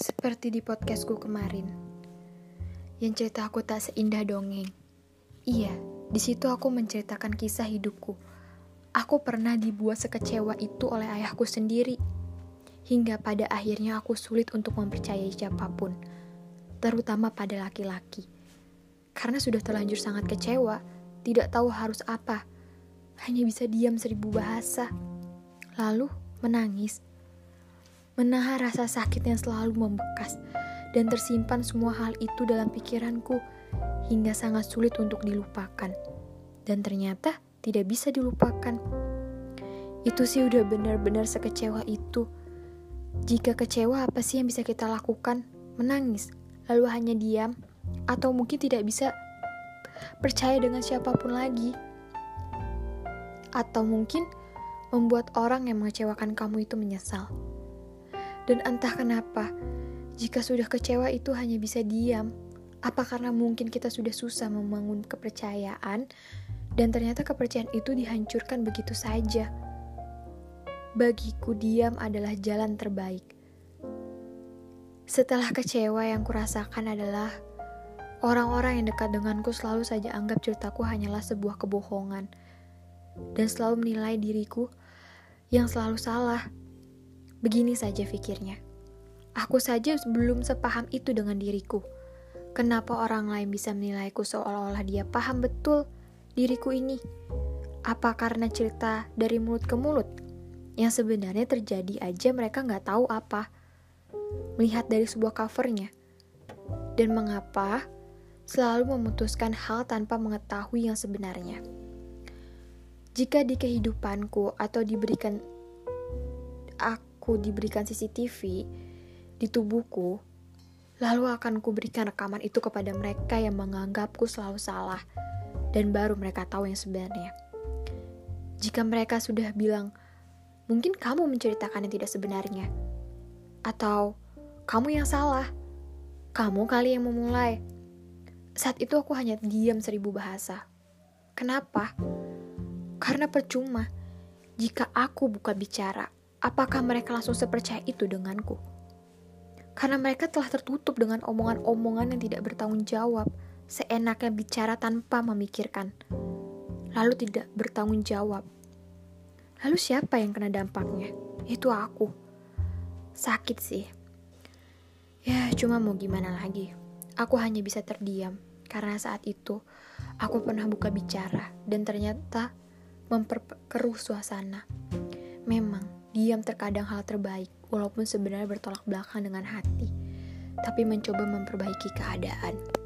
Seperti di podcastku kemarin, yang cerita aku tak seindah dongeng. Iya, di situ aku menceritakan kisah hidupku. Aku pernah dibuat sekecewa itu oleh ayahku sendiri, hingga pada akhirnya aku sulit untuk mempercayai siapa pun, terutama pada laki-laki. Karena sudah terlanjur sangat kecewa, tidak tahu harus apa, hanya bisa diam seribu bahasa, lalu menangis menahan rasa sakit yang selalu membekas dan tersimpan semua hal itu dalam pikiranku hingga sangat sulit untuk dilupakan. Dan ternyata tidak bisa dilupakan. Itu sih udah benar-benar sekecewa itu. Jika kecewa apa sih yang bisa kita lakukan? Menangis, lalu hanya diam, atau mungkin tidak bisa percaya dengan siapa pun lagi. Atau mungkin membuat orang yang mengecewakan kamu itu menyesal. Dan entah kenapa, jika sudah kecewa itu hanya bisa diam. Apa karena mungkin kita sudah susah membangun kepercayaan dan ternyata kepercayaan itu dihancurkan begitu saja. Bagiku diam adalah jalan terbaik. Setelah kecewa yang kurasakan adalah orang-orang yang dekat denganku selalu saja anggap ceritaku hanyalah sebuah kebohongan dan selalu menilai diriku yang selalu salah Begini saja pikirnya. Aku saja belum sepaham itu dengan diriku. Kenapa orang lain bisa menilaiku seolah-olah dia paham betul diriku ini? Apa karena cerita dari mulut ke mulut? Yang sebenarnya terjadi aja mereka nggak tahu apa. Melihat dari sebuah covernya. Dan mengapa selalu memutuskan hal tanpa mengetahui yang sebenarnya. Jika di kehidupanku atau diberikan aku aku diberikan CCTV di tubuhku, lalu akan kuberikan rekaman itu kepada mereka yang menganggapku selalu salah, dan baru mereka tahu yang sebenarnya. Jika mereka sudah bilang, mungkin kamu menceritakan yang tidak sebenarnya, atau kamu yang salah, kamu kali yang memulai. Saat itu aku hanya diam seribu bahasa. Kenapa? Karena percuma jika aku buka bicara apakah mereka langsung sepercaya itu denganku? Karena mereka telah tertutup dengan omongan-omongan yang tidak bertanggung jawab, seenaknya bicara tanpa memikirkan, lalu tidak bertanggung jawab. Lalu siapa yang kena dampaknya? Itu aku. Sakit sih. Ya, cuma mau gimana lagi. Aku hanya bisa terdiam karena saat itu aku pernah buka bicara dan ternyata memperkeruh suasana. Memang Diam terkadang hal terbaik, walaupun sebenarnya bertolak belakang dengan hati, tapi mencoba memperbaiki keadaan.